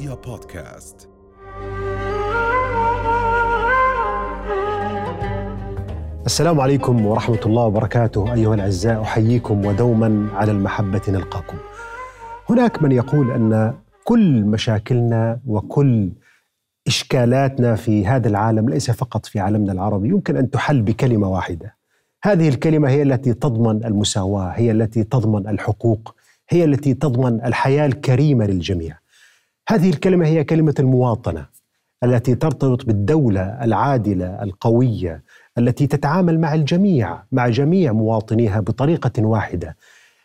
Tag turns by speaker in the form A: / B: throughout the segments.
A: رؤيا بودكاست.
B: السلام عليكم ورحمة الله وبركاته أيها الأعزاء أحييكم ودوما على المحبة نلقاكم. هناك من يقول أن كل مشاكلنا وكل إشكالاتنا في هذا العالم ليس فقط في عالمنا العربي يمكن أن تحل بكلمة واحدة. هذه الكلمة هي التي تضمن المساواة هي التي تضمن الحقوق هي التي تضمن الحياة الكريمة للجميع. هذه الكلمة هي كلمة المواطنة التي ترتبط بالدولة العادلة القوية التي تتعامل مع الجميع مع جميع مواطنيها بطريقة واحدة.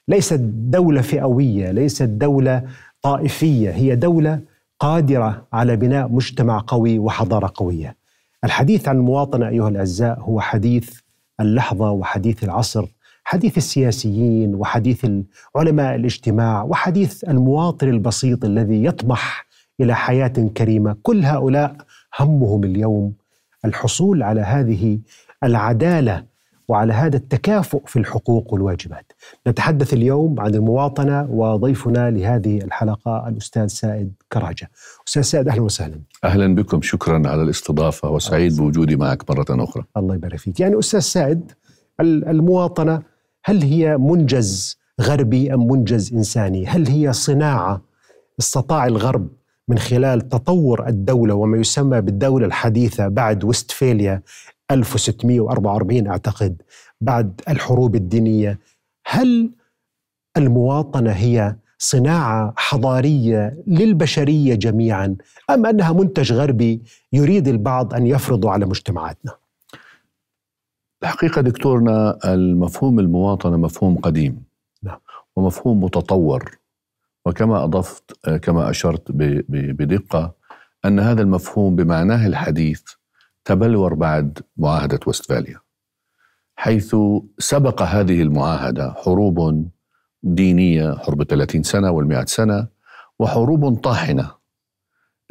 B: ليست دولة فئوية ليست دولة طائفية هي دولة قادرة على بناء مجتمع قوي وحضارة قوية. الحديث عن المواطنة أيها الأعزاء هو حديث اللحظة وحديث العصر. حديث السياسيين وحديث علماء الاجتماع وحديث المواطن البسيط الذي يطمح إلى حياة كريمة، كل هؤلاء همهم اليوم الحصول على هذه العدالة وعلى هذا التكافؤ في الحقوق والواجبات. نتحدث اليوم عن المواطنة وضيفنا لهذه الحلقة الأستاذ سائد كراجة. أستاذ سائد أهلا وسهلا.
C: أهلا بكم شكرا على الاستضافة وسعيد بوجودي معك مرة أخرى.
B: الله يبارك فيك، يعني أستاذ سائد المواطنة هل هي منجز غربي أم منجز إنساني؟ هل هي صناعة استطاع الغرب من خلال تطور الدولة وما يسمى بالدولة الحديثة بعد وستفاليا 1644 أعتقد بعد الحروب الدينية هل المواطنة هي صناعة حضارية للبشرية جميعا أم أنها منتج غربي يريد البعض أن يفرضه على مجتمعاتنا؟
C: الحقيقة دكتورنا المفهوم المواطنة مفهوم قديم.
B: نعم.
C: ومفهوم متطور. وكما أضفت كما أشرت بدقة أن هذا المفهوم بمعناه الحديث تبلور بعد معاهدة وستفاليا حيث سبق هذه المعاهدة حروب دينية حرب 30 سنة والمئة سنة وحروب طاحنة.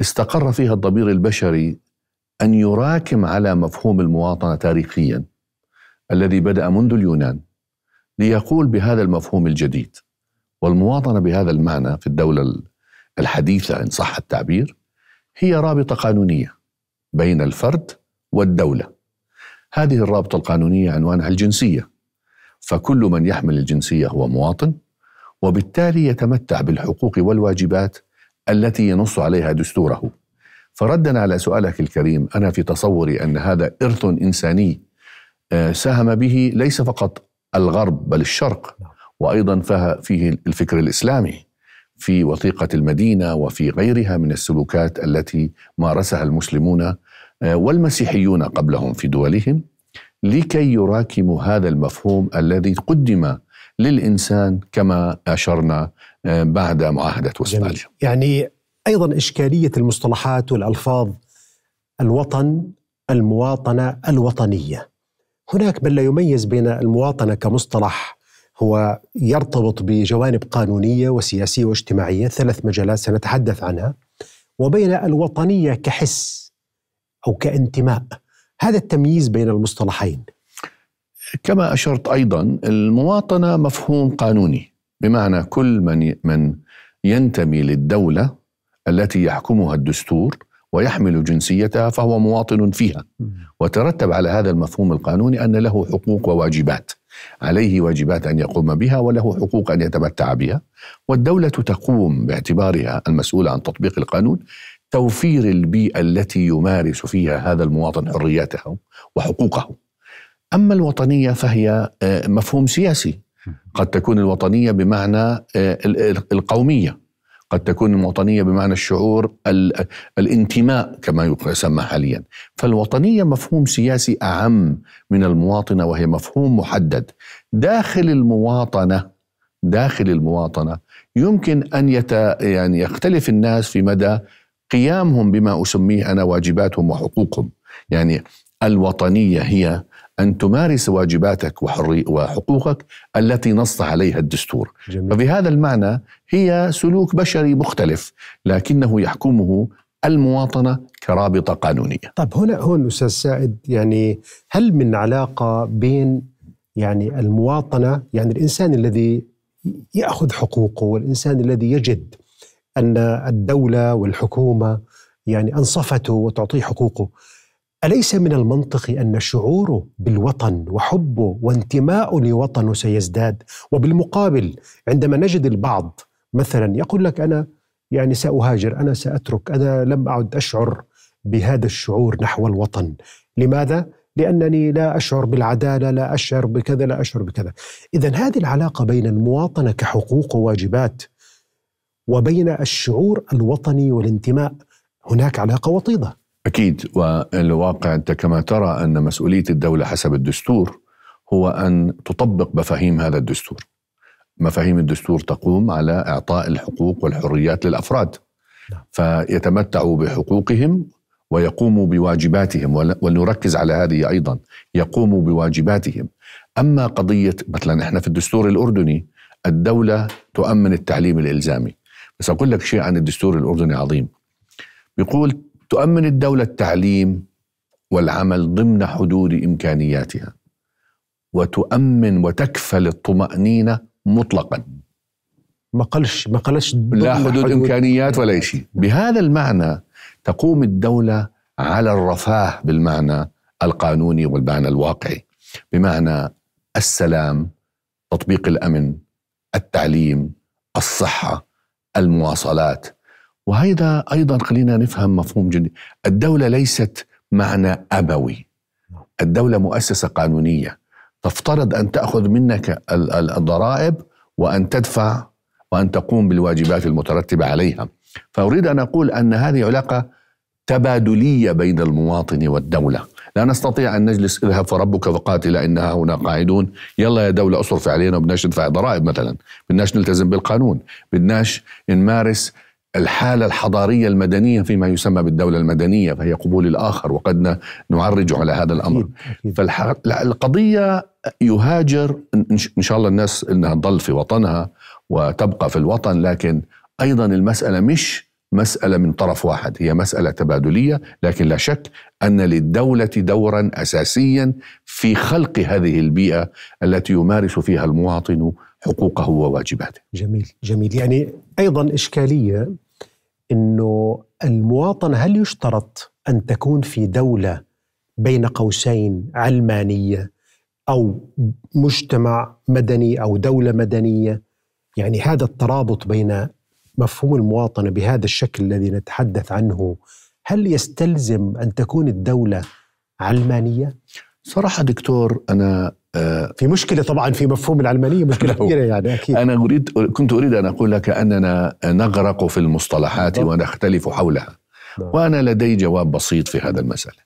C: استقر فيها الضمير البشري أن يراكم على مفهوم المواطنة تاريخياً. الذي بدأ منذ اليونان ليقول بهذا المفهوم الجديد. والمواطنة بهذا المعنى في الدولة الحديثة إن صح التعبير هي رابطة قانونية بين الفرد والدولة. هذه الرابطة القانونية عنوانها الجنسية. فكل من يحمل الجنسية هو مواطن وبالتالي يتمتع بالحقوق والواجبات التي ينص عليها دستوره. فردا على سؤالك الكريم أنا في تصوري أن هذا إرث إنساني ساهم به ليس فقط الغرب بل الشرق نعم. وأيضا فيه الفكر الإسلامي في وثيقة المدينة وفي غيرها من السلوكات التي مارسها المسلمون آه، والمسيحيون قبلهم في دولهم لكي يراكموا هذا المفهوم الذي قدم للإنسان كما أشرنا آه، بعد معاهدة وستفاليا.
B: يعني أيضا إشكالية المصطلحات والألفاظ الوطن المواطنة الوطنية هناك من لا يميز بين المواطنة كمصطلح هو يرتبط بجوانب قانونية وسياسية واجتماعية ثلاث مجالات سنتحدث عنها وبين الوطنية كحس أو كانتماء. هذا التمييز بين المصطلحين.
C: كما أشرت أيضا المواطنة مفهوم قانوني بمعنى كل من من ينتمي للدولة التي يحكمها الدستور ويحمل جنسيتها فهو مواطن فيها. وترتب على هذا المفهوم القانوني أن له حقوق وواجبات. عليه واجبات أن يقوم بها وله حقوق أن يتمتع بها. والدولة تقوم باعتبارها المسؤولة عن تطبيق القانون توفير البيئة التي يمارس فيها هذا المواطن حرياته وحقوقه أما الوطنية فهي آه، مفهوم سياسي. قد تكون الوطنية بمعنى آه، القومية. قد تكون الوطنيه بمعنى الشعور الانتماء كما يسمى حاليا. فالوطنية مفهوم سياسي أعم من المواطنة وهي مفهوم محدد. داخل المواطنة داخل المواطنة يمكن أن يت يعني يختلف الناس في مدى قيامهم بما أسميه أنا واجباتهم وحقوقهم. يعني الوطنية هي أن تمارس واجباتك وحري وحقوقك التي نص عليها الدستور جميل. فبهذا المعنى هي سلوك بشري مختلف لكنه يحكمه المواطنة كرابطة قانونية
B: طيب هنا هون أستاذ سائد يعني هل من علاقة بين يعني المواطنة يعني الإنسان الذي يأخذ حقوقه والإنسان الذي يجد أن الدولة والحكومة يعني أنصفته وتعطيه حقوقه أليس من المنطق أن شعوره بالوطن وحبه وانتماءه لوطنه سيزداد؟ وبالمقابل عندما نجد البعض مثلا يقول لك أنا يعني سأهاجر أنا سأترك أنا لم أعد أشعر بهذا الشعور نحو الوطن. لماذا؟ لأنني لا أشعر بالعدالة لا أشعر بكذا لا أشعر بكذا. اذا هذه العلاقة بين المواطنة كحقوق وواجبات وبين الشعور الوطني والانتماء هناك علاقة وطيدة.
C: أكيد والواقع أنت كما ترى أن مسؤولية الدولة حسب الدستور هو أن تطبق مفاهيم هذا الدستور. مفاهيم الدستور تقوم على إعطاء الحقوق والحريات للأفراد. نعم. فيتمتعوا بحقوقهم ويقوموا بواجباتهم ونركز على هذه أيضا. يقوموا بواجباتهم. أما قضية مثلا إحنا في الدستور الأردني الدولة تؤمن التعليم الإلزامي. بس أقول لك شيء عن الدستور الأردني عظيم. بيقول تؤمن الدولة التعليم والعمل ضمن حدود إمكانياتها وتؤمن وتكفل الطمأنينة مطلقا.
B: ما قالش ما قالش
C: لا حدود, حدود إمكانيات ولا شيء. بهذا المعنى تقوم الدولة على الرفاه بالمعنى القانوني والمعنى الواقعي بمعنى السلام تطبيق الأمن التعليم الصحة المواصلات وهذا أيضا خلينا نفهم مفهوم جدي. الدولة ليست معنى أبوي. الدولة مؤسسة قانونية. تفترض أن تأخذ منك الضرائب وأن تدفع وأن تقوم بالواجبات المترتبة عليها. فأريد أن أقول أن هذه علاقة تبادلية بين المواطن والدولة. لا نستطيع أن نجلس اذهب فربك فقاتل انها هنا قاعدون. يلا يا دولة اصرف علينا وبدناش ندفع ضرائب مثلا. بدناش نلتزم بالقانون. بدناش نمارس الحالة الحضارية المدنية فيما يسمى بالدولة المدنية فهي قبول الآخر وقد نعرج على هذا الأمر. فالقضية يهاجر إن شاء الله الناس إنها تضل في وطنها وتبقى في الوطن لكن أيضا المسألة مش مسألة من طرف واحد هي مسألة تبادلية لكن لا شك أن للدولة دورا أساسيا في خلق هذه البيئة التي يمارس فيها المواطن حقوقه وواجباته.
B: جميل جميل. يعني أيضا إشكالية أنه المواطنة هل يشترط أن تكون في دولة بين قوسين علمانية أو مجتمع مدني أو دولة مدنية يعني هذا الترابط بين مفهوم المواطنة بهذا الشكل الذي نتحدث عنه هل يستلزم أن تكون الدولة علمانية؟
C: صراحة دكتور
B: أنا في مشكلة طبعا في مفهوم العلمانية مشكلة كبيرة يعني أكيد.
C: أنا أريد كنت أريد أن أقول لك أننا نغرق في المصطلحات ونختلف حولها. وأنا لدي جواب بسيط في هذا المسألة.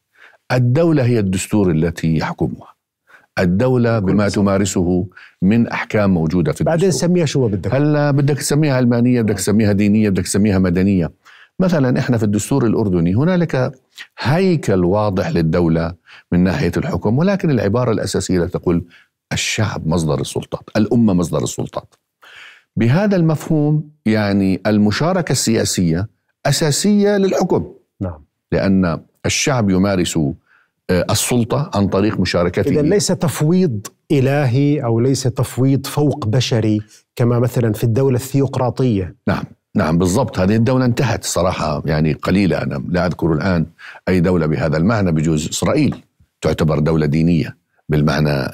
C: الدولة هي الدستور التي يحكمها. الدولة بما تمارسه من أحكام موجودة في
B: بعدين سميها شو بدك.
C: هلا بدك تسميها علمانية بدك تسميها دينية بدك تسميها مدنية؟ مثلا إحنا في الدستور الأردني هنالك هيكل واضح للدولة من ناحية الحكم ولكن العبارة الأساسية تقول الشعب مصدر السلطات الأمة مصدر السلطات. بهذا المفهوم يعني المشاركة السياسية أساسية للحكم.
B: نعم.
C: لأن الشعب يمارس آه، السلطة عن طريق مشاركته.
B: إذا ليس تفويض إلهي أو ليس تفويض فوق بشري كما مثلا في الدولة الثيوقراطية.
C: نعم. نعم بالضبط. هذه الدولة انتهت صراحة يعني قليلة. أنا لا أذكر الآن أي دولة بهذا المعنى بجوز إسرائيل تعتبر دولة دينية بالمعنى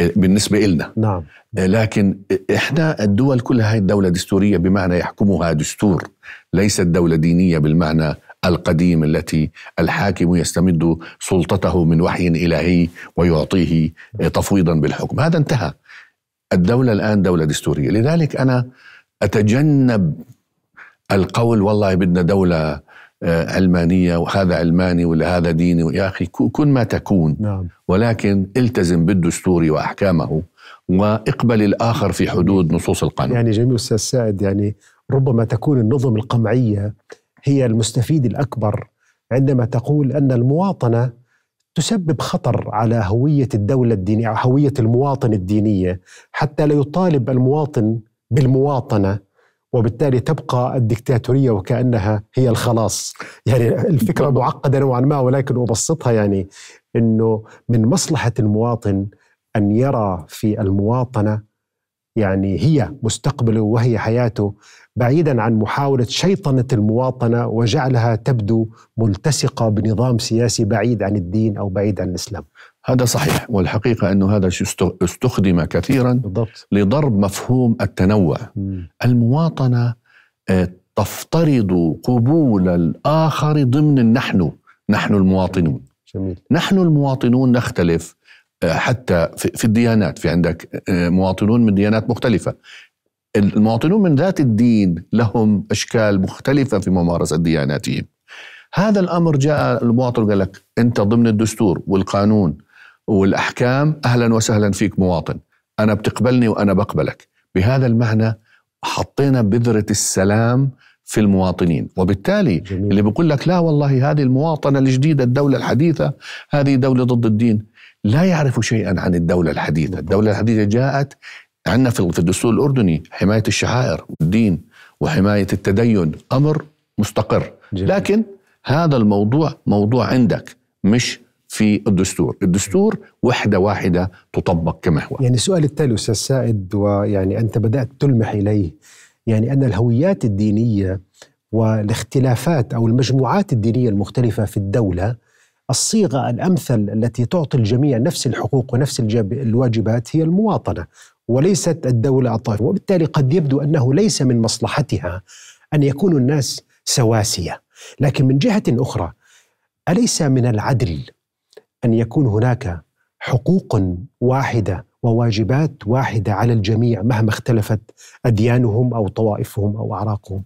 C: بالنسبة إلنا.
B: نعم.
C: لكن إحنا الدول كلها هي الدولة دستورية بمعنى يحكمها دستور. ليست دولة دينية بالمعنى القديم التي الحاكم يستمد سلطته من وحي إلهي ويعطيه تفويضا بالحكم. هذا انتهى. الدولة الآن دولة دستورية. لذلك أنا أتجنب القول والله بدنا دولة آه، علمانيه وهذا علماني ولا هذا ديني يا أخي كن ما تكون
B: نعم.
C: ولكن التزم بالدستور وأحكامه واقبل الآخر في حدود نصوص القانون
B: يعني جميل أستاذ سائد يعني ربما تكون النظم القمعية هي المستفيد الأكبر عندما تقول أن المواطنة تسبب خطر على هوية الدولة الدينية أو هوية المواطن الدينية حتى لا يطالب المواطن بالمواطنة وبالتالي تبقى الدكتاتورية وكأنها هي الخلاص يعني الفكرة معقدة نوعا ما ولكن أبسطها يعني إنه من مصلحة المواطن أن يرى في المواطنة يعني هي مستقبله وهي حياته بعيدا عن محاولة شيطنة المواطنة وجعلها تبدو ملتصقة بنظام سياسي بعيد عن الدين أو بعيد عن الإسلام.
C: هذا صحيح والحقيقة أنه هذا استخدم كثيرا بالضبط. لضرب مفهوم التنوع. م. المواطنة آه، تفترض قبول الآخر ضمن النحن، نحن المواطنون. جميل. نحن المواطنون نختلف آه، حتى في الديانات في عندك آه، مواطنون من ديانات مختلفة المواطنون من ذات الدين لهم أشكال مختلفة في ممارسة دياناتهم هذا الأمر جاء المواطن قال لك أنت ضمن الدستور والقانون والأحكام أهلا وسهلا فيك مواطن. أنا بتقبلني وأنا بقبلك. بهذا المعنى حطينا بذرة السلام في المواطنين. وبالتالي جميل. اللي بيقول لك لا والله هذه المواطنة الجديدة الدولة الحديثة هذه دولة ضد الدين لا يعرف شيئا عن الدولة الحديثة. الدولة الحديثة جاءت عندنا في الدستور الأردني حماية الشعائر والدين وحماية التدين أمر مستقر. جميل. لكن هذا الموضوع موضوع عندك مش في الدستور. الدستور وحدة واحدة تطبق هو
B: يعني سؤال التالي أستاذ سائد ويعني أنت بدأت تلمح إليه يعني أن الهويات الدينية والاختلافات أو المجموعات الدينية المختلفة في الدولة الصيغة الأمثل التي تعطي الجميع نفس الحقوق ونفس الواجبات هي المواطنة وليست الدولة الطائفة. وبالتالي قد يبدو أنه ليس من مصلحتها أن يكون الناس سواسية. لكن من جهة أخرى أليس من العدل أن يكون هناك حقوق واحدة وواجبات واحدة على الجميع مهما اختلفت أديانهم أو طوائفهم أو أعراقهم.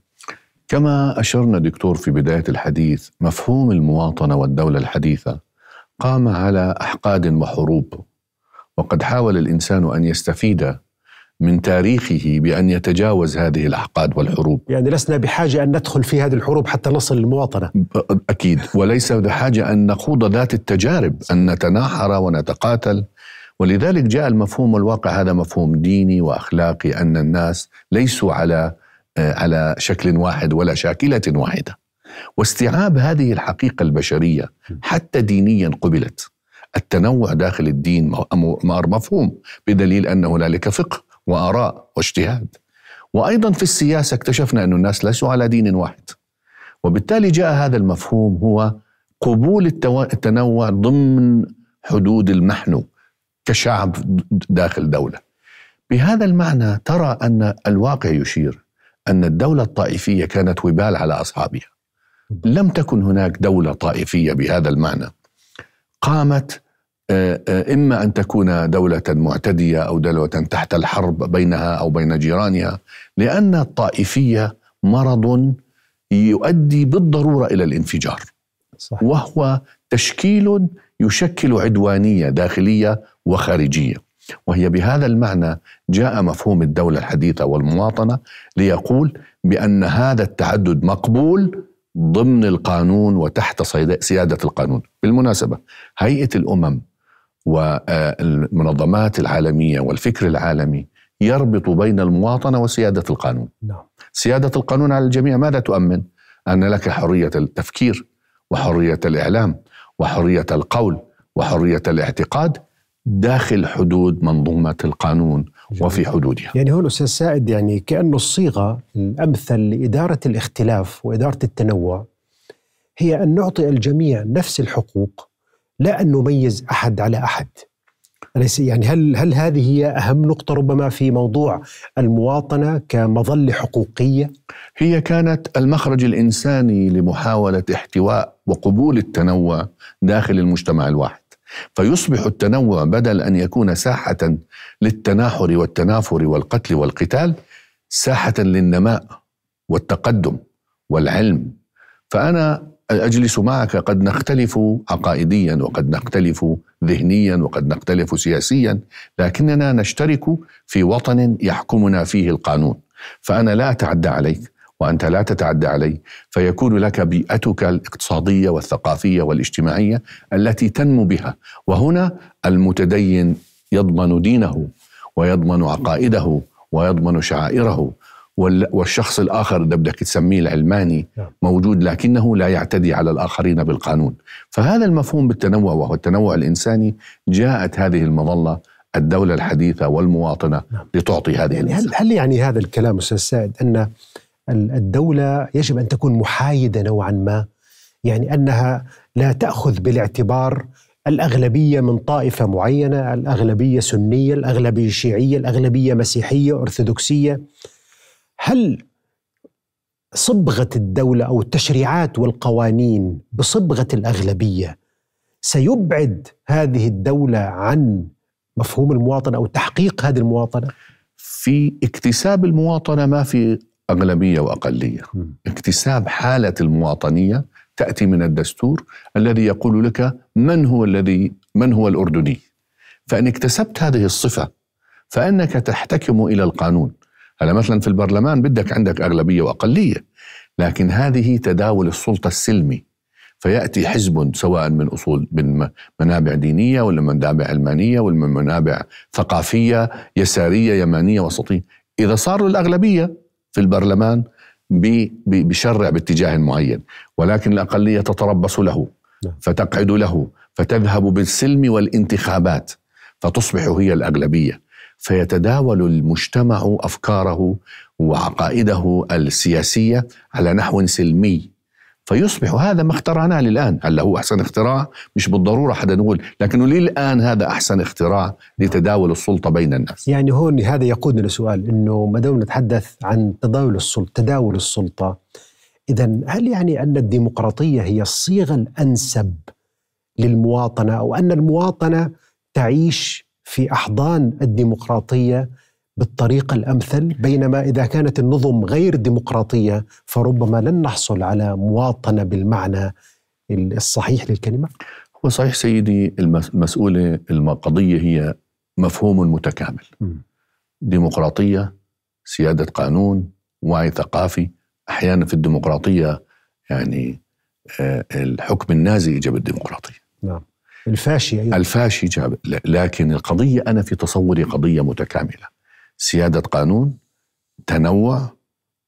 C: كما أشرنا دكتور في بداية الحديث مفهوم المواطنة والدولة الحديثة قام على أحقاد وحروب وقد حاول الإنسان أن يستفيد من تاريخه بأن يتجاوز هذه الأحقاد والحروب.
B: يعني لسنا بحاجة أن ندخل في هذه الحروب حتى نصل للمواطنة.
C: أكيد. وليس بحاجة أن نخوض ذات التجارب أن نتناحر ونتقاتل. ولذلك جاء المفهوم الواقع هذا مفهوم ديني وأخلاقي أن الناس ليسوا على آه، على شكل واحد ولا شاكلة واحدة. واستيعاب هذه الحقيقة البشرية حتى دينيا قبلت. التنوع داخل الدين مفهوم بدليل ان هنالك فقه. وآراء واجتهاد. وأيضا في السياسة اكتشفنا أن الناس ليسوا على دين واحد. وبالتالي جاء هذا المفهوم هو قبول التنوع ضمن حدود المحن كشعب داخل دولة. بهذا المعنى ترى أن الواقع يشير أن الدولة الطائفية كانت وبال على أصحابها. لم تكن هناك دولة طائفية بهذا المعنى. قامت آه، آه، إما أن تكون دولة معتدية أو دولة تحت الحرب بينها أو بين جيرانها لأن الطائفية مرض يؤدي بالضرورة إلى الانفجار. صح. وهو تشكيل يشكل عدوانية داخلية وخارجية. وهي بهذا المعنى جاء مفهوم الدولة الحديثة والمواطنة ليقول بأن هذا التعدد مقبول ضمن القانون وتحت سيادة القانون. بالمناسبة هيئة الأمم والمنظمات العالمية والفكر العالمي يربط بين المواطنة وسيادة القانون نعم. سيادة القانون على الجميع ماذا تؤمن؟ أن لك حرية التفكير وحرية الإعلام وحرية القول وحرية الاعتقاد داخل حدود منظومة القانون وفي حدودها
B: يعني هون أستاذ سائد يعني كأنه الصيغة الأمثل لإدارة الاختلاف وإدارة التنوع هي أن نعطي الجميع نفس الحقوق لا أن نميز أحد على أحد. أليس يعني هل هل هذه هي أهم نقطة ربما في موضوع المواطنة كمظلة حقوقية؟
C: هي كانت المخرج الإنساني لمحاولة احتواء وقبول التنوع داخل المجتمع الواحد. فيصبح التنوع بدل أن يكون ساحة للتناحر والتنافر والقتل والقتال ساحة للنماء والتقدم والعلم. فأنا اجلس معك. قد نختلف عقائديا وقد نختلف ذهنيا وقد نختلف سياسيا لكننا نشترك في وطن يحكمنا فيه القانون. فأنا لا أتعدى عليك وأنت لا تتعدى علي. فيكون لك بيئتك الاقتصادية والثقافية والاجتماعية التي تنمو بها. وهنا المتدين يضمن دينه ويضمن عقائده ويضمن شعائره. والشخص الآخر اذا بدك تسميه العلماني نعم. موجود لكنه لا يعتدي على الآخرين بالقانون فهذا المفهوم بالتنوع وهو التنوع الإنساني جاءت هذه المظلة الدولة الحديثة والمواطنة
B: نعم.
C: لتعطي هذه
B: يعني هل هل يعني هذا الكلام أستاذ سائد أن ال- الدولة يجب أن تكون محايدة نوعا ما يعني أنها لا تأخذ بالاعتبار الأغلبية من طائفة معينة، الأغلبية سنية، الأغلبية شيعية، الأغلبية مسيحية أرثوذكسية. هل صبغة الدولة أو التشريعات والقوانين بصبغة الأغلبية سيبعد هذه الدولة عن مفهوم المواطنة أو تحقيق هذه المواطنة؟
C: في اكتساب المواطنة ما في أغلبية وأقلية
B: مم.
C: اكتساب حالة المواطنية تأتي من الدستور الذي يقول لك من هو الذي من هو الأردني فإن اكتسبت هذه الصفة فإنك تحتكم إلى القانون هلا مثلا في البرلمان بدك عندك أغلبية وأقلية لكن هذه تداول السلطة السلمي. فيأتي حزب سواء من أصول من منابع دينية ولا منابع علمانية ولا من منابع ثقافية يسارية يمانية وسطية. إذا صار له الأغلبية في البرلمان بيشرع باتجاه معين ولكن الأقلية تتربص له
B: نعم.
C: فتقعد له فتذهب بالسلم والانتخابات فتصبح هي الأغلبية. فيتداول المجتمع أفكاره وعقائده السياسية على نحو سلمي. فيصبح هذا ما اخترعناه للآن. هل هو أحسن اختراع؟ مش بالضرورة حدا نقول لكنه للآن هذا أحسن اختراع لتداول السلطة بين الناس.
B: يعني هون هذا يقودنا لسؤال إنه ما دام نتحدث عن تداول السلطة تداول السلطة اذا هل يعني أن الديمقراطية هي الصيغة الأنسب للمواطنة أو أن المواطنة تعيش في أحضان الديمقراطية بالطريقة الأمثل بينما إذا كانت النظم غير ديمقراطية فربما لن نحصل على مواطنة بالمعنى الصحيح للكلمة.
C: هو صحيح سيدي المس- المسؤولة القضية هي مفهوم متكامل.
B: مم.
C: ديمقراطية سيادة قانون وعي ثقافي. أحيانا في الديمقراطية يعني آه، الحكم النازي جاب الديمقراطية.
B: نعم. الفاشي أيضا.
C: الفاشي جاب لكن القضية أنا في تصوري قضية متكاملة. سيادة قانون تنوع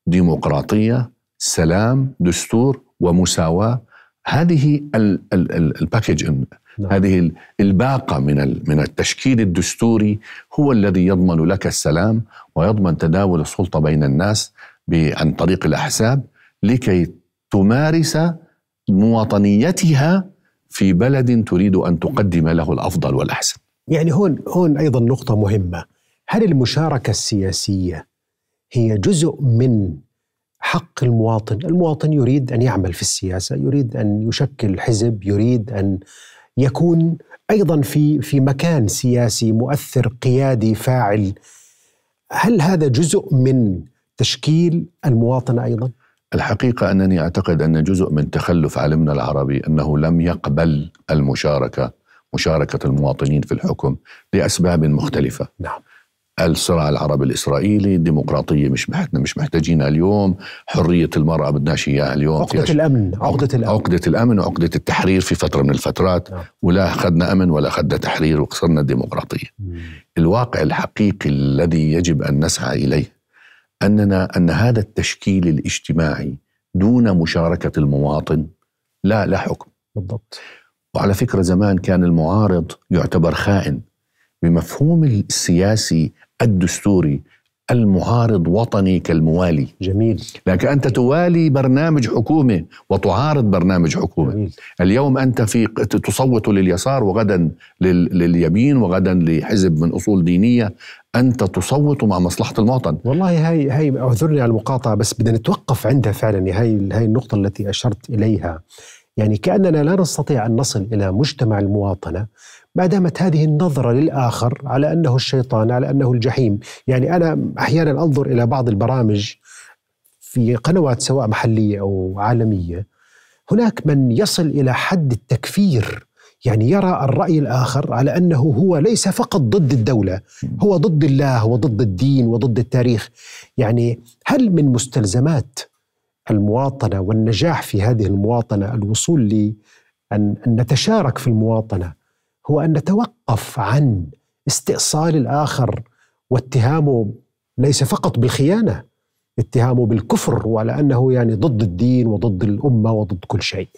C: ديمقراطية سلام دستور ومساواة. هذه ال- ال- ال- ال package
B: نعم.
C: هذه ال- الباقة من من التشكيل الدستوري هو الذي يضمن لك السلام ويضمن تداول السلطة بين الناس عن طريق الأحزاب لكي تمارس مواطنيتها في بلد تريد أن تقدم له الأفضل والأحسن
B: يعني هون هون أيضا نقطة مهمة، هل المشاركة السياسية هي جزء من حق المواطن؟ المواطن يريد أن يعمل في السياسة، يريد أن يشكل حزب، يريد أن يكون أيضا في في مكان سياسي مؤثر قيادي فاعل. هل هذا جزء من تشكيل المواطنة أيضا؟
C: الحقيقة أنني أعتقد أن جزء من تخلف عالمنا العربي أنه لم يقبل المشاركة مشاركة المواطنين في الحكم لأسباب مختلفة
B: نعم.
C: الصراع العربي الإسرائيلي الديمقراطية مش محتنا مش محتاجينها اليوم حرية المرأة بدناش إياها اليوم
B: عقدة
C: أش-
B: الأمن، عقدة الأمن.
C: عقدة الأمن وعقدة التحرير في فترة من الفترات
B: نعم.
C: ولا أخذنا أمن ولا أخذنا تحرير وخسرنا الديمقراطية
B: مم.
C: الواقع الحقيقي الذي يجب أن نسعى إليه أننا أن هذا التشكيل الاجتماعي دون مشاركة المواطن لا لا حكم
B: بالضبط.
C: وعلى فكرة زمان كان المعارض يعتبر خائن بمفهوم السياسي الدستوري المعارض وطني كالموالي.
B: جميل.
C: لكن أنت توالي برنامج حكومة وتعارض برنامج حكومة.
B: جميل.
C: اليوم أنت في تصوت لليسار وغدا لل- لليمين وغدا لحزب من أصول دينية. أنت تصوت مع مصلحة المواطن.
B: والله هاي هاي اعذرني على المقاطعة بس بدنا نتوقف عندها فعلا. هاي هاي النقطة التي أشرت إليها. يعني كأننا لا نستطيع أن نصل إلى مجتمع المواطنة ما دامت هذه النظرة للآخر على أنه الشيطان على أنه الجحيم. يعني أنا أحيانا أنظر إلى بعض البرامج في قنوات سواء محلية أو عالمية. هناك من يصل إلى حد التكفير يعني يرى الرأي الآخر على أنه هو ليس فقط ضد الدولة هو ضد الله وضد الدين وضد التاريخ. يعني هل من مستلزمات المواطنة والنجاح في هذه المواطنة الوصول لأن أن نتشارك في المواطنة هو أن نتوقف عن استئصال الآخر واتهامه ليس فقط بالخيانة اتهامه بالكفر وعلى أنه يعني ضد الدين وضد الأمة وضد كل شيء.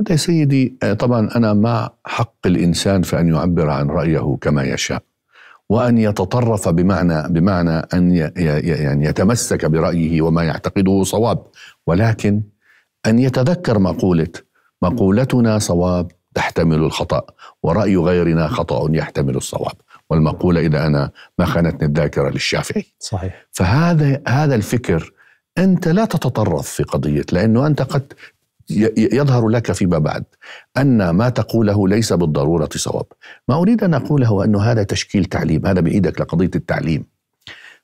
C: هذا يا سيدي آه، طبعا أنا مع حق الإنسان في أن يعبر عن رأيه كما يشاء وأن يتطرف بمعنى بمعنى أن يعني يتمسك برأيه وما يعتقده صواب ولكن أن يتذكر مقولة مقولتنا صواب. تحتمل الخطأ ورأي غيرنا خطأ يحتمل الصواب والمقولة اذا أنا ما خانتني الذاكرة للشافعي
B: صحيح
C: فهذا هذا الفكر أنت لا تتطرف في قضية لأنه أنت قد يظهر لك فيما بعد أن ما تقوله ليس بالضرورة صواب. ما أريد أن أقوله انه هذا تشكيل تعليم، هذا بإيدك لقضية التعليم.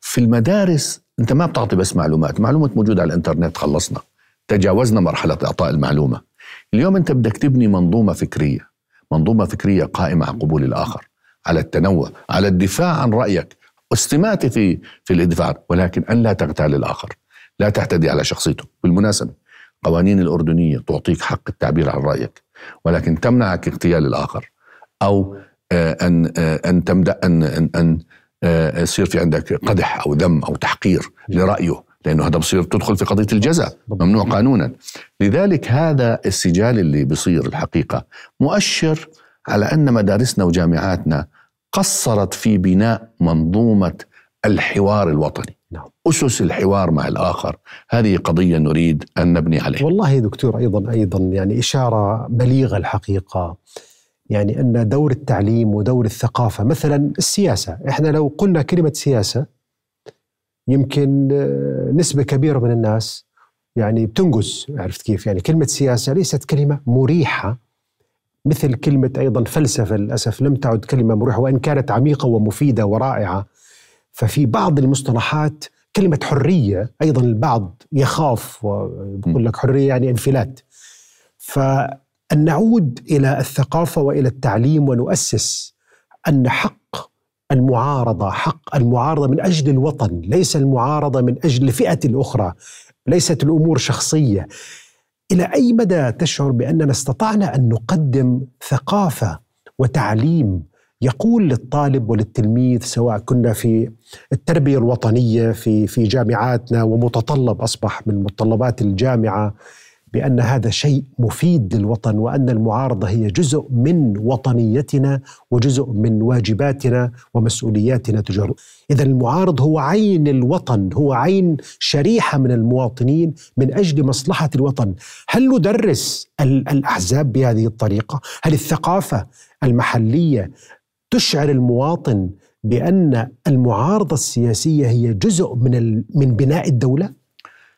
C: في المدارس أنت ما بتعطي بس معلومات، معلومات موجودة على الإنترنت خلصنا. تجاوزنا مرحلة إعطاء المعلومة. اليوم انت بدك تبني منظومة فكرية، منظومة فكرية قائمة على قبول الآخر، على التنوع، على الدفاع عن رأيك، واستماتة في في الدفاع ولكن أن لا تغتال الآخر، لا تعتدي على شخصيته، بالمناسبة قوانين الأردنية تعطيك حق التعبير عن رأيك ولكن تمنعك اغتيال الآخر. أو آه، أن آه، أن تمدأ أن أن, أن آه، يصير في عندك قدح أو ذم أو تحقير لرأيه. لأنه هذا بصير تدخل في قضية الجزاء ممنوع قانونا. لذلك هذا السجال اللي بصير الحقيقة مؤشر على أن مدارسنا وجامعاتنا قصرت في بناء منظومة الحوار الوطني. نعم. أسس الحوار مع الآخر. هذه قضية نريد أن نبني عليها.
B: والله دكتور أيضا أيضا يعني إشارة بليغة الحقيقة. يعني أن دور التعليم ودور الثقافة مثلا السياسة. إحنا لو قلنا كلمة سياسة يمكن آه، نسبة كبيرة من الناس يعني بتنقز عرفت كيف؟ يعني كلمة سياسة ليست كلمة مريحة مثل كلمة أيضا فلسفة للأسف لم تعد كلمة مريحة وإن كانت عميقة ومفيدة ورائعة. ففي بعض المصطلحات كلمة حرية أيضا البعض يخاف ويقول لك حرية يعني انفلات. فأن نعود إلى الثقافة وإلى التعليم ونؤسس أن حق المعارضة حق المعارضة من أجل الوطن ليس المعارضة من أجل الفئة الأخرى ليست الأمور شخصية. إلى أي مدى تشعر بأننا استطعنا أن نقدم ثقافة وتعليم يقول للطالب وللتلميذ سواء كنا في التربية الوطنية في في جامعاتنا ومتطلب أصبح من متطلبات الجامعة؟ بأن هذا شيء مفيد للوطن وأن المعارضة هي جزء من وطنيتنا وجزء من واجباتنا ومسؤولياتنا تجاه إذا المعارض هو عين الوطن هو عين شريحة من المواطنين من أجل مصلحة الوطن هل ندرس الأحزاب بهذه الطريقة هل الثقافة المحلية تشعر المواطن بأن المعارضة السياسية هي جزء من من بناء الدولة؟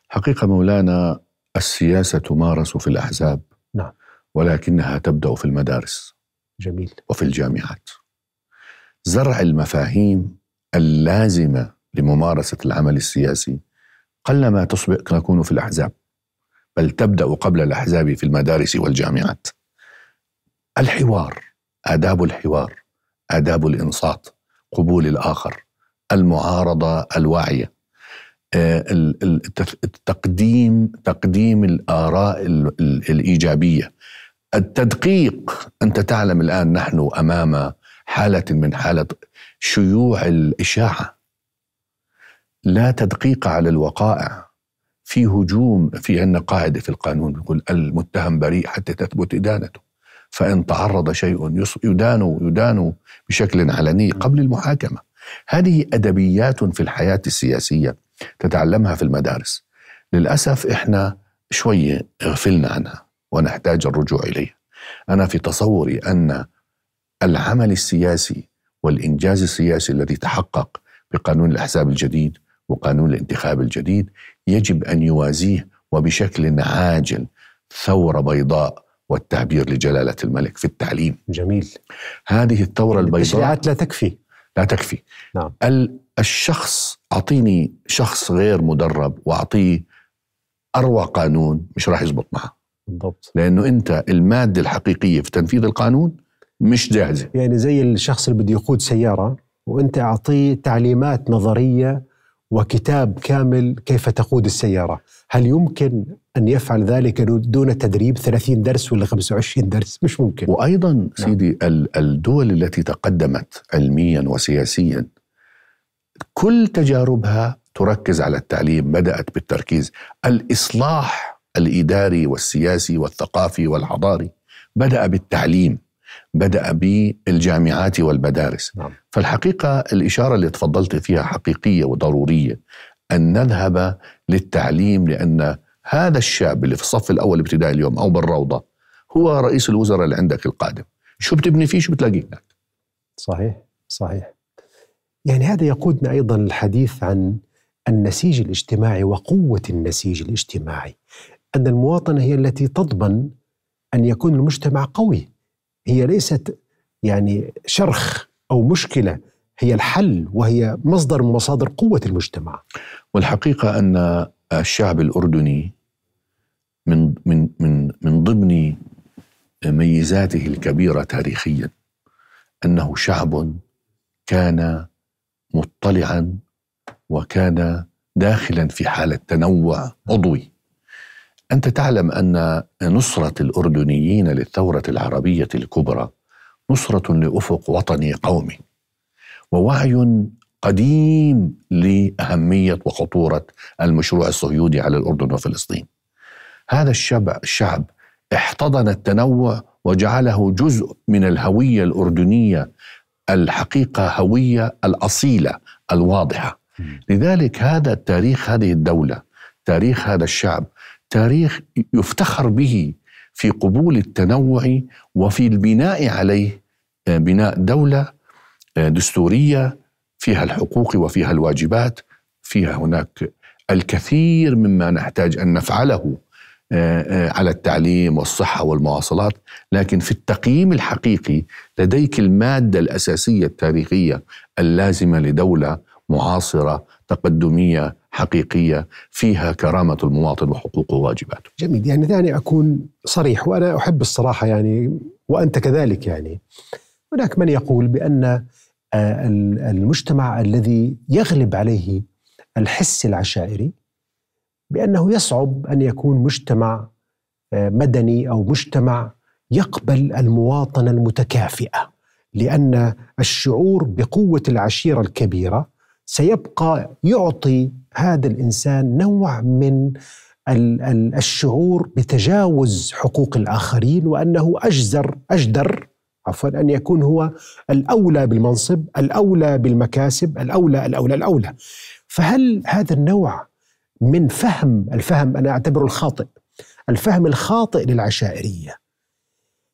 C: حقيقة مولانا السياسة تمارس في الأحزاب.
B: نعم.
C: ولكنها تبدأ في المدارس.
B: جميل.
C: وفي الجامعات. زرع المفاهيم اللازمة لممارسة العمل السياسي قلما تصبح تكون في الأحزاب. بل تبدأ قبل الأحزاب في المدارس والجامعات. الحوار آداب الحوار آداب الإنصات قبول الآخر المعارضة الواعية. آه، التقديم تقديم الآراء الإيجابية. التدقيق أنت تعلم الآن نحن أمام حالة من حالة شيوع الإشاعة. لا تدقيق على الوقائع. في هجوم في عندنا قاعدة في القانون يقول المتهم بريء حتى تثبت إدانته. فإن تعرض شيء يدان يدان بشكل علني قبل المحاكمة. هذه أدبيات في الحياة السياسية. تتعلمها في المدارس. للأسف إحنا شوية غفلنا عنها ونحتاج الرجوع إليها. أنا في تصوري أن العمل السياسي والإنجاز السياسي الذي تحقق بقانون الأحزاب الجديد وقانون الانتخاب الجديد يجب أن يوازيه وبشكل عاجل ثورة بيضاء والتعبير لجلالة الملك في التعليم.
B: جميل.
C: هذه الثورة البيضاء
B: التشريعات لا تكفي.
C: لا تكفي.
B: نعم.
C: الشخص أعطيني شخص غير مدرب وأعطيه أروع قانون مش راح يزبط معه.
B: بالضبط.
C: لأنه أنت المادة الحقيقية في تنفيذ القانون مش جاهزة.
B: يعني زي الشخص اللي بده يقود سيارة وأنت أعطيه تعليمات نظرية وكتاب كامل كيف تقود السيارة. هل يمكن أن يفعل ذلك دون تدريب 30 درس ولا 25 درس؟ مش ممكن.
C: وأيضا نعم. سيدي الدول التي تقدمت علميا وسياسيا كل تجاربها تركز على التعليم بدأت بالتركيز. الإصلاح الإداري والسياسي والثقافي والحضاري بدأ بالتعليم بدأ بالجامعات والمدارس.
B: نعم.
C: فالحقيقة الإشارة اللي تفضلت فيها حقيقية وضرورية أن نذهب للتعليم لأن هذا الشاب اللي في الصف الأول ابتدائي اليوم أو بالروضة هو رئيس الوزراء اللي عندك القادم. شو بتبني فيه؟ شو بتلاقيه هناك؟
B: صحيح صحيح. يعني هذا يقودنا أيضا للحديث عن النسيج الاجتماعي وقوة النسيج الاجتماعي أن المواطنة هي التي تضمن أن يكون المجتمع قوي هي ليست يعني شرخ أو مشكلة هي الحل وهي مصدر من مصادر قوة المجتمع.
C: والحقيقة أن الشعب الأردني من من من من ضمن ميزاته الكبيرة تاريخيا أنه شعب كان مطلعا وكان داخلا في حالة تنوع عضوي. أنت تعلم أن نصرة الأردنيين للثورة العربية الكبرى نصرة لأفق وطني قومي ووعي قديم لأهمية وخطورة المشروع الصهيوني على الأردن وفلسطين. هذا الشعب الشعب احتضن التنوع وجعله جزء من الهوية الأردنية الحقيقة هوية الأصيلة الواضحة. لذلك هذا التاريخ هذه الدولة تاريخ هذا الشعب تاريخ يفتخر به في قبول التنوع وفي البناء عليه آه، بناء دولة آه، دستورية فيها الحقوق وفيها الواجبات فيها هناك الكثير مما نحتاج أن نفعله. على التعليم والصحة والمواصلات. لكن في التقييم الحقيقي لديك المادة الأساسية التاريخية اللازمة لدولة معاصرة تقدمية حقيقية فيها كرامة المواطن وحقوقه وواجباته.
B: جميل. يعني دعني أكون صريح وأنا أحب الصراحة يعني وأنت كذلك يعني. هناك من يقول بأن آه، ال- المجتمع الذي يغلب عليه الحس العشائري بأنه يصعب أن يكون مجتمع آه، مدني أو مجتمع يقبل المواطنة المتكافئة لأن الشعور بقوة العشيرة الكبيرة سيبقى يعطي هذا الإنسان نوع من ال- ال- الشعور بتجاوز حقوق الآخرين وأنه أجزر أجدر عفوا أن يكون هو الأولى بالمنصب الأولى بالمكاسب الأولى الأولى الأولى. فهل هذا النوع من فهم الفهم أنا أعتبره الخاطئ الفهم الخاطئ للعشائرية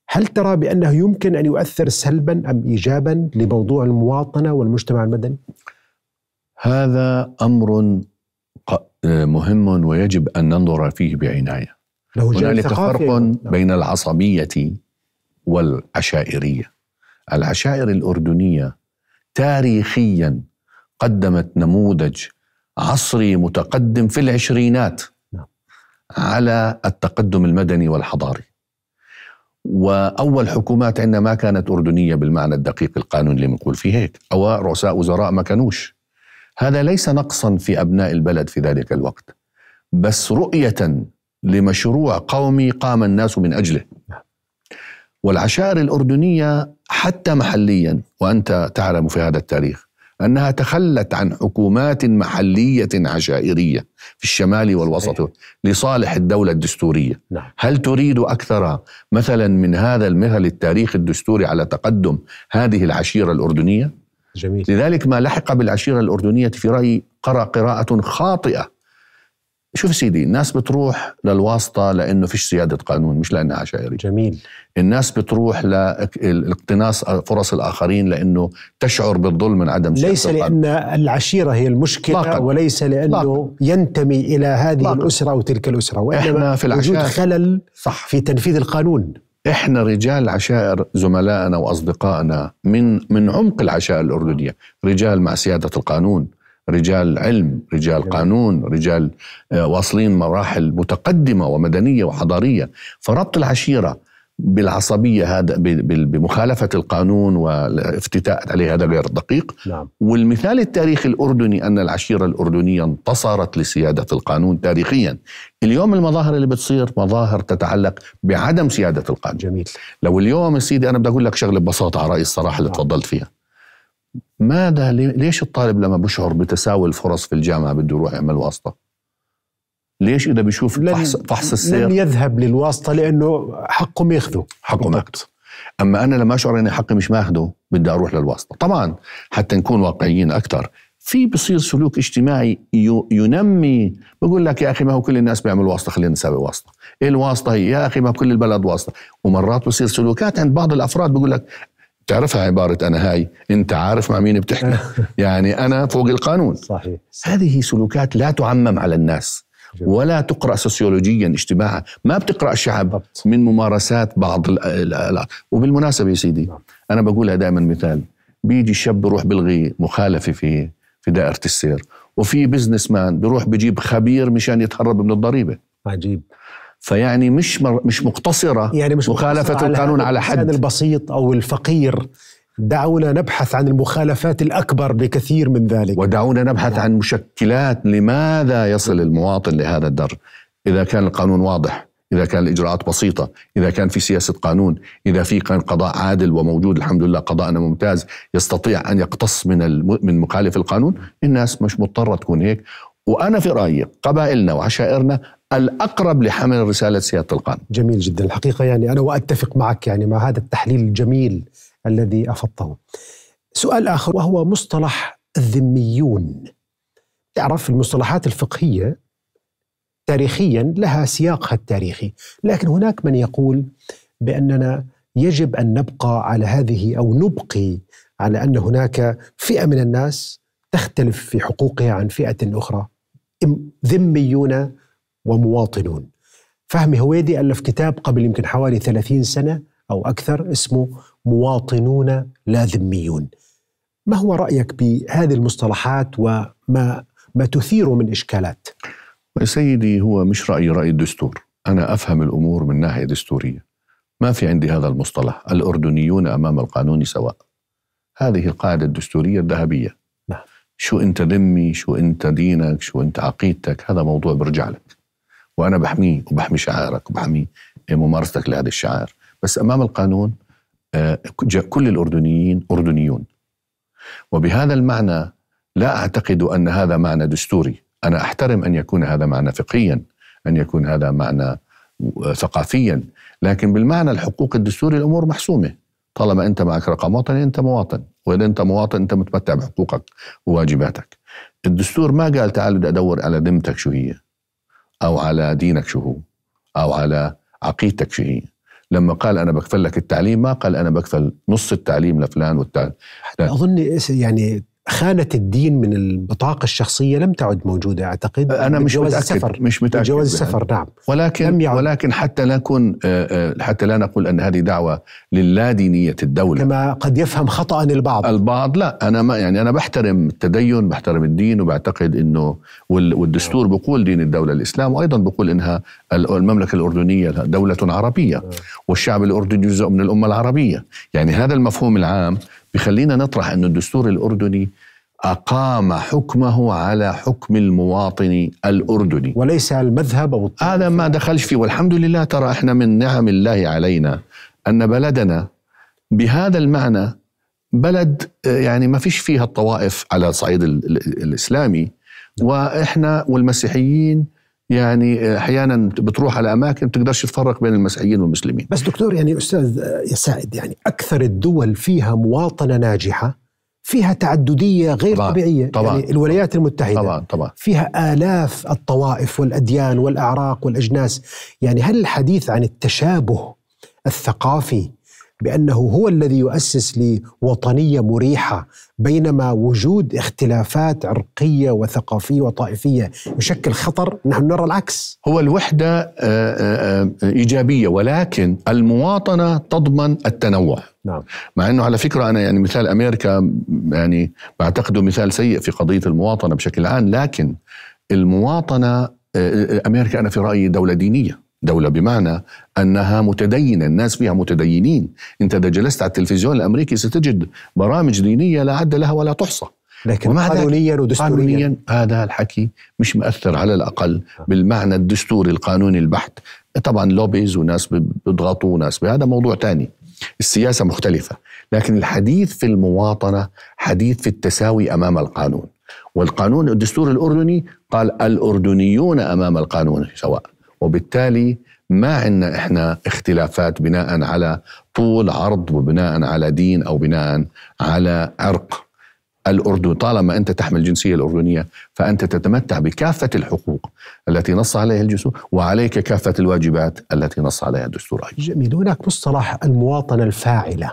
B: هل ترى بأنه يمكن أن يؤثر سلبا أم إيجابا لموضوع المواطنة والمجتمع المدني؟
C: هذا أمر مهم ويجب أن ننظر فيه بعناية هنالك فرق.
B: نعم.
C: بين العصبية والعشائرية العشائر الأردنية تاريخيا قدمت نموذج عصري متقدم في العشرينات
B: نعم.
C: على التقدم المدني والحضاري. وأول حكومات عندنا ما كانت أردنية بالمعنى الدقيق القانوني اللي بنقول فيه هيك أو رؤساء وزراء ما كانوش. هذا ليس نقصا في أبناء البلد في ذلك الوقت بس رؤية لمشروع قومي قام الناس من أجله. والعشائر الأردنية حتى محليا وأنت تعلم في هذا التاريخ أنها تخلت عن حكومات محلية عشائرية في الشمال والوسط
B: صحيح.
C: لصالح الدولة الدستورية
B: نعم
C: هل تريد أكثر مثلا من هذا المثل التاريخ الدستوري على تقدم هذه العشيرة الأردنية؟
B: جميل
C: لذلك ما لحق بالعشيرة الأردنية في رأيي قرأ قراءة خاطئة شوف سيدي الناس بتروح للواسطة لأنه فيش سيادة قانون مش لأنها عشائري
B: جميل
C: الناس بتروح لاقتناص فرص الآخرين لأنه تشعر بالظلم من عدم سيادة
B: ليس
C: القانون.
B: لأن العشيرة هي المشكلة
C: إطلاقاً.
B: وليس لأنه
C: إطلاقاً.
B: ينتمي إلى هذه
C: إطلاقاً.
B: الأسرة أو تلك الأسرة وإنما
C: إحنا في
B: وجود
C: العشائر
B: خلل
C: صح
B: في تنفيذ القانون
C: إحنا رجال عشائر زملائنا وأصدقائنا من من عمق العشائر الأردنية، رجال مع سيادة القانون، رجال علم، رجال. قانون، رجال آه، واصلين مراحل متقدمة ومدنية وحضارية، فربط العشيرة بالعصبية هذا ب- ب- بمخالفة القانون والافتتاء عليه هذا غير دقيق،
B: نعم.
C: والمثال التاريخي الأردني أن العشيرة الأردنية انتصرت لسيادة القانون تاريخيا. اليوم المظاهر اللي بتصير مظاهر تتعلق بعدم سيادة القانون.
B: جميل.
C: لو اليوم سيدي أنا بدي أقول لك شغلة ببساطة على رأي الصراحة اللي
B: نعم.
C: تفضلت فيها. ماذا لي- ليش الطالب لما بشعر بتساوي الفرص في الجامعة بده يروح يعمل واسطة؟ ليش إذا بيشوف
B: لن-
C: فحص, فحص
B: لن
C: السير؟
B: يذهب للواسطة لأنه حقهم ياخذوا
C: حقه
B: بالضبط.
C: مكت أما أنا لما أشعر إني حقي مش ماخده بدي أروح للواسطة. طبعا حتى نكون واقعيين أكثر في بصير سلوك اجتماعي ينمي. بقول لك يا أخي ما هو كل الناس بيعملوا واسطة خلينا نسوي واسطة. إيه الواسطة هي يا أخي ما كل البلد واسطة. ومرات بصير سلوكات عند بعض الأفراد بقول لك تعرفها عبارة أنا هاي؟ أنت عارف مع مين بتحكي؟ يعني أنا فوق القانون.
B: صحيح,
C: هذه سلوكات لا تعمم على الناس ولا تقرأ سوسيولوجيا اجتماعها ما بتقرأ الشعب من ممارسات بعض ال وبالمناسبة يا سيدي نعم. أنا بقولها دائما مثال. بيجي الشاب بروح بلغي مخالفة في في دائرة السير وفي businessman بيروح بجيب خبير مشان يتهرب من الضريبة.
B: عجيب.
C: فيعني مش مش مقتصرة يعني مش مخالفة مقتصرة القانون على, على حد.
B: البسيط أو الفقير. دعونا نبحث عن المخالفات الأكبر بكثير من ذلك.
C: ودعونا نبحث عن مشكلات لماذا يصل المواطن لهذا الدر إذا كان القانون واضح إذا كان الإجراءات بسيطة إذا كان في سياسة قانون إذا في كان قضاء عادل وموجود الحمد لله قضاءنا ممتاز يستطيع أن يقتص من من مخالف القانون الناس مش مضطرة تكون هيك. وأنا في رأيي قبائلنا وعشائرنا الأقرب لحمل رسالة سيادة القانون
B: جميل جدا. الحقيقة يعني أنا وأتفق معك يعني مع هذا التحليل الجميل الذي أفضته. سؤال آخر وهو مصطلح الذميون. تعرف المصطلحات الفقهية تاريخيا لها سياقها التاريخي لكن هناك من يقول بأننا يجب أن نبقى على هذه أو نبقي على أن هناك فئة من الناس تختلف في حقوقها عن فئة أخرى. ذميون ومواطنون. فهمي هويدي ألف كتاب قبل يمكن حوالي 30 سنة أو أكثر اسمه مواطنون لا ذميون. ما هو رأيك بهذه المصطلحات وما ما تثير من إشكالات؟
C: سيدي هو مش رأيي رأي الدستور. أنا أفهم الأمور من ناحية دستورية. ما في عندي هذا المصطلح. الأردنيون أمام القانون سواء. هذه القاعدة الدستورية الذهبية. نعم. شو أنت ذمي؟ شو أنت دينك؟ شو أنت عقيدتك؟ هذا موضوع برجع لك وأنا بحميه وبحمي شعائرك وبحمي ممارستك لهذه الشعائر بس أمام القانون آه، كل الأردنيين أردنيون. وبهذا المعنى لا أعتقد أن هذا معنى دستوري. أنا أحترم أن يكون هذا معنى فقهيا أن يكون هذا معنى ثقافيا. لكن بالمعنى الحقوق الدستوري الأمور محسومة. طالما أنت معك رقم وطني أنت مواطن. وإذا أنت مواطن أنت متمتع بحقوقك وواجباتك. الدستور ما قال تعال بدي أدور على ذمتك شو هي. أو على دينك شو هو أو على عقيدتك شو هي. لما قال أنا بكفل لك التعليم ما قال أنا بكفل نص التعليم لفلان والتعليم.
B: أظن يعني خانة الدين من البطاقة الشخصية لم تعد موجودة أعتقد؟
C: أنا مش متأكد
B: السفر.
C: مش متأكد
B: جواز السفر نعم.
C: ولكن لم يعد. ولكن حتى لا نكون آه، آه، حتى لا نقول أن هذه دعوة للادينية الدولة.
B: كما قد يفهم خطأ البعض.
C: البعض لا. أنا ما يعني أنا بحترم التدين بحترم الدين وبعتقد أنه والدستور بقول دين الدولة الإسلام وأيضا بقول إنها المملكة الأردنية دولة عربية والشعب الأردني جزء من الأمة العربية. يعني هذا المفهوم العام بخلينا نطرح أن الدستور الأردني أقام حكمه على حكم المواطن الأردني.
B: وليس المذهب أو
C: هذا ما دخلش فيه. والحمد لله ترى إحنا من نعم الله علينا أن بلدنا بهذا المعنى بلد يعني ما فيش فيها الطوائف على الصعيد الإسلامي. وإحنا والمسيحيين يعني أحيانا بتروح على اماكن بتقدرش تفرق بين المسيحيين والمسلمين.
B: بس دكتور يعني أستاذ يا سائد يعني أكثر الدول فيها مواطنة ناجحة فيها تعددية غير طبعًا طبيعية طبعًا يعني الولايات المتحدة
C: طبعًا طبعًا.
B: فيها آلاف الطوائف والأديان والأعراق والأجناس. يعني هل الحديث عن التشابه الثقافي بأنه هو الذي يؤسس لوطنية مريحة بينما وجود اختلافات عرقية وثقافية وطائفية يشكل خطر نحن نرى العكس.
C: هو الوحدة آه، آه، آه، إيجابية ولكن المواطنة تضمن التنوع.
B: نعم.
C: مع إنه على فكرة أنا يعني مثال أمريكا يعني بعتقده مثال سيء في قضية المواطنة بشكل عام لكن المواطنة أمريكا أنا في رأيي دولة دينية. دولة بمعنى أنها متدينة الناس فيها متدينين. أنت إذا جلست على التلفزيون الأمريكي ستجد برامج دينية لا عد لها ولا تحصى.
B: لكن قانونيا ودستوريا. قانونيا
C: هذا الحكي مش مؤثر على الأقل بالمعنى الدستوري القانوني البحت. طبعا لوبيز وناس بيضغطوا وناس. هذا موضوع تاني. السياسة مختلفة. لكن الحديث في المواطنة حديث في التساوي أمام القانون. والقانون الدستور الأردني قال الأردنيون أمام القانون سواء وبالتالي ما عندنا إحنا اختلافات بناء على طول عرض وبناء على دين أو بناء على عرق. الأردن طالما أنت تحمل الجنسية الأردنية فأنت تتمتع بكافة الحقوق التي نص عليها الدستور وعليك كافة الواجبات التي نص عليها الدستور
B: جميل. هناك مصطلح المواطنة الفاعلة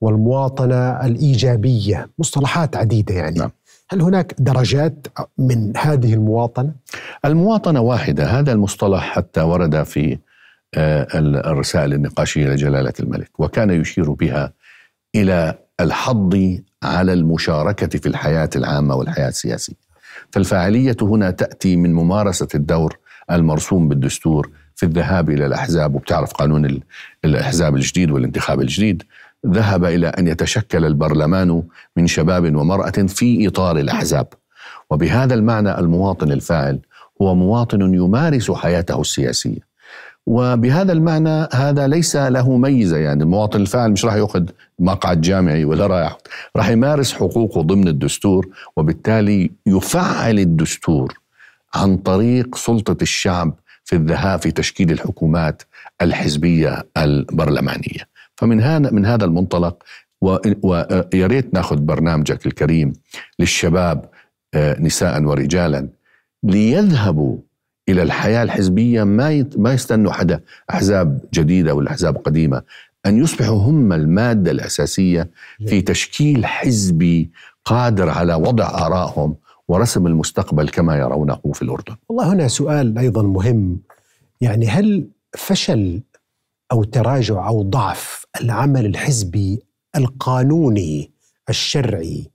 B: والمواطنة الإيجابية. مصطلحات عديدة يعني. نعم. هل هناك درجات من هذه المواطنة؟
C: المواطنة واحدة هذا المصطلح حتى ورد في آه، الرسائل النقاشية لجلالة الملك وكان يشير بها إلى الحض على المشاركة في الحياة العامة والحياة السياسية فالفاعلية هنا تأتي من ممارسة الدور المرسوم بالدستور في الذهاب إلى الأحزاب وبتعرف قانون الأحزاب الجديد والانتخاب الجديد ذهب إلى أن يتشكل البرلمان من شباب ومرأة في إطار الأحزاب. وبهذا المعنى المواطن الفاعل هو مواطن يمارس حياته السياسية. وبهذا المعنى هذا ليس له ميزة يعني المواطن الفاعل مش راح يأخذ مقعد جامعي ولا رايح راح يمارس حقوقه ضمن الدستور وبالتالي يفعل الدستور عن طريق سلطة الشعب في الذهاب في تشكيل الحكومات الحزبية البرلمانية. فمن هذا من هذا المنطلق ويا ريت ناخذ برنامجك الكريم للشباب آه، نساء ورجالا ليذهبوا إلى الحياة الحزبية ما ما يستنوا حدا أحزاب جديدة ولا أحزاب قديمة أن يصبحوا هم المادة الأساسية في تشكيل حزبي قادر على وضع آرائهم ورسم المستقبل كما يرونه في الأردن.
B: والله هنا سؤال أيضا مهم يعني هل فشل أو تراجع أو ضعف العمل الحزبي القانوني الشرعي.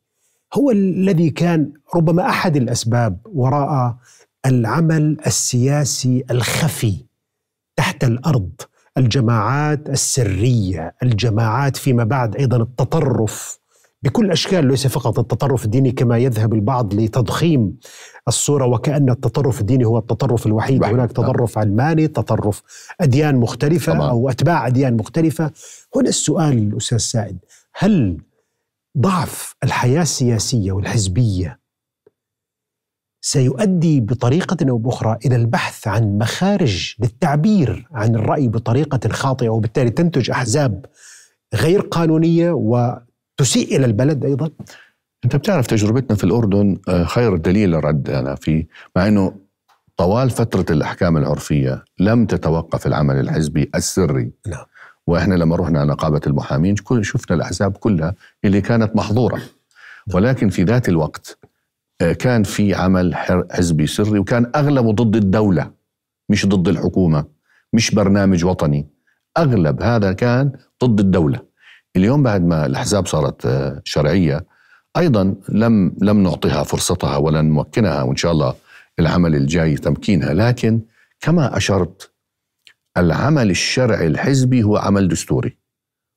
B: هو الذي كان ربما أحد الأسباب وراء العمل السياسي الخفي تحت الأرض الجماعات السرية الجماعات فيما بعد أيضا التطرف. بكل أشكال ليس فقط التطرف الديني كما يذهب البعض لتضخيم الصورة وكأن التطرف الديني هو التطرف الوحيد. هناك تطرف علماني تطرف أديان مختلفة طبعا. أو أتباع أديان مختلفة. هنا السؤال أستاذ سائد هل ضعف الحياة السياسية والحزبية سيؤدي بطريقة أو بأخرى إلى البحث عن مخارج للتعبير عن الرأي بطريقة خاطئة وبالتالي تنتج أحزاب غير قانونية وتسيء إلى البلد أيضا؟
C: أنت بتعرف تجربتنا في الأردن آه، خير دليل رد أنا في مع إنه طوال فترة الأحكام العرفية لم تتوقف العمل الحزبي السري. نعم. وإحنا لما رحنا نقابة المحامين شفنا الأحزاب كلها اللي كانت محظورة. ولكن في ذات الوقت آه، كان في عمل حزبي سري وكان أغلبه ضد الدولة مش ضد الحكومة مش برنامج وطني. أغلب هذا كان ضد الدولة. اليوم بعد ما الأحزاب صارت آه، شرعية أيضا لم لم نعطيها فرصتها ولا نمكنها وإن شاء الله العمل الجاي تمكينها. لكن كما أشرت العمل الشرعي الحزبي هو عمل دستوري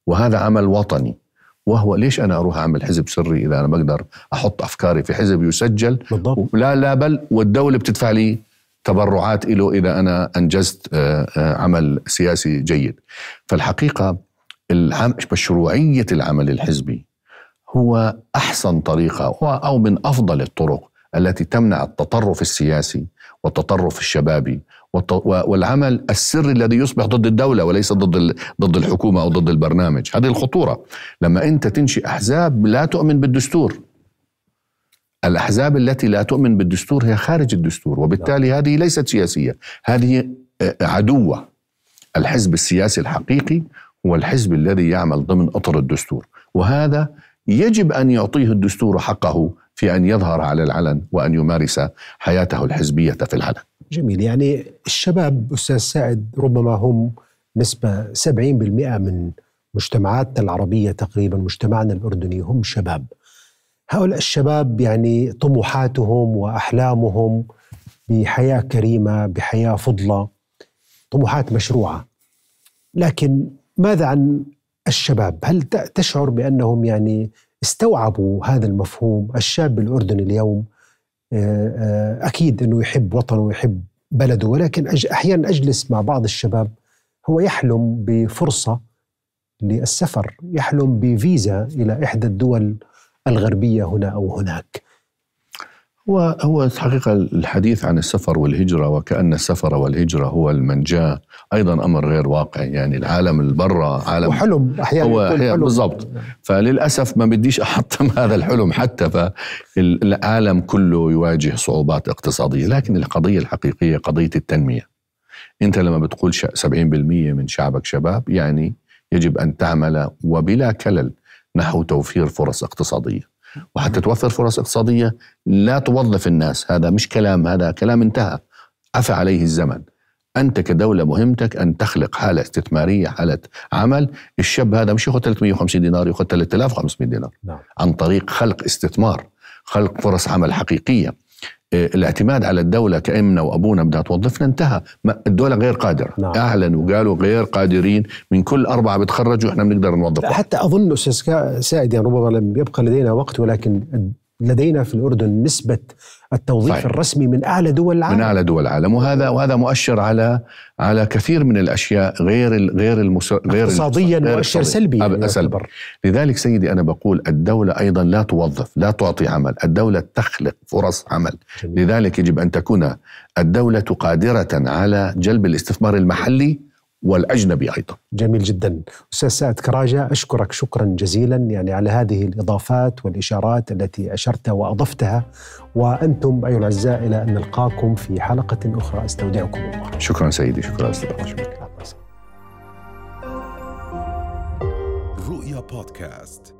C: وهذا عمل وطني. وهو ليش أنا أروح أعمل حزب سري إذا أنا بقدر أحط أفكاري في حزب يسجل؟ بالضبط. لا لا بل والدولة بتدفع لي تبرعات له إذا أنا أنجزت آه، آه، عمل سياسي جيد. فالحقيقة مشروعية العمل الحزبي هو أحسن طريقة أو من أفضل الطرق التي تمنع التطرف السياسي والتطرف الشبابي والعمل السري الذي يصبح ضد الدولة وليس ضد ضد الحكومة أو ضد البرنامج. هذه الخطورة. لما أنت تنشئ أحزاب لا تؤمن بالدستور. الأحزاب التي لا تؤمن بالدستور هي خارج الدستور وبالتالي هذه ليست سياسية. هذه عدوة. الحزب السياسي الحقيقي هو الحزب الذي يعمل ضمن أطر الدستور وهذا يجب أن يعطيه الدستور حقه في أن يظهر على العلن وأن يمارس حياته الحزبية في العلن.
B: جميل يعني الشباب أستاذ سعد ربما هم نسبة 70% من مجتمعاتنا العربية تقريبا مجتمعنا الأردني هم شباب. هؤلاء الشباب يعني طموحاتهم وأحلامهم بحياة كريمة بحياة فضلة طموحات مشروعة. لكن ماذا عن الشباب؟ هل تشعر بأنهم يعني استوعبوا هذا المفهوم الشاب الأردني اليوم آه، آه، أكيد أنه يحب وطنه ويحب بلده ولكن أحيانا أجلس مع بعض الشباب هو يحلم بفرصة للسفر يحلم بفيزا إلى إحدى الدول الغربية هنا أو هناك
C: هو هو الحقيقة الحديث عن السفر والهجرة وكأن السفر والهجرة هو المنجاه أيضا أمر غير واقعي يعني العالم اللي برا عالم
B: وحلم أحيانا
C: هو. بالضبط. فللأسف ما بديش أحطم هذا الحلم حتى فالعالم كله يواجه صعوبات اقتصادية. لكن القضية الحقيقية قضية التنمية. أنت لما بتقول ش- 70% من شعبك شباب يعني يجب أن تعمل وبلا كلل نحو توفير فرص اقتصادية. وحتى توفر فرص اقتصادية لا توظف الناس. هذا مش كلام هذا كلام انتهى. عفى عليه الزمن. أنت كدولة مهمتك أن تخلق حالة استثمارية حالة عمل. الشاب هذا مش ياخذ 350 دينار ياخذ 3500 دينار.
B: نعم.
C: عن طريق خلق استثمار خلق فرص عمل حقيقية. إيه، الاعتماد على الدولة كأمنا وأبونا بدها توظفنا انتهى الدولة غير قادرة
B: نعم.
C: أعلنوا وقالوا غير قادرين من كل أربعة بتخرجوا إحنا بنقدر نوظف واحد.
B: حتى أظن أستاذ كا- سائد يعني ربما لم يبقى لدينا وقت ولكن لدينا في الأردن نسبة التوظيف
C: صحيح.
B: الرسمي من أعلى دول العالم
C: من أعلى دول العالم وهذا وهذا مؤشر على على كثير من الأشياء غير غير المس... غير
B: اقتصاديا مؤشر
C: اقتصادي.
B: سلبي يعني
C: سلبي. لذلك سيدي أنا بقول الدولة أيضا لا توظف لا تعطي عمل الدولة تخلق فرص عمل
B: جميل.
C: لذلك يجب أن تكون الدولة قادرة على جلب الاستثمار المحلي والأجنبي أيضا.
B: جميل جدا. أستاذ سعد كراجة أشكرك شكرا جزيلا يعني على هذه الإضافات والإشارات التي اشرت وأضفتها. وأنتم أيها الأعزاء إلى أن نلقاكم في حلقة أخرى. أستودعكم الله.
C: شكرا سيدي شكرا أستاذ شكرا.
A: رؤيا بودكاست.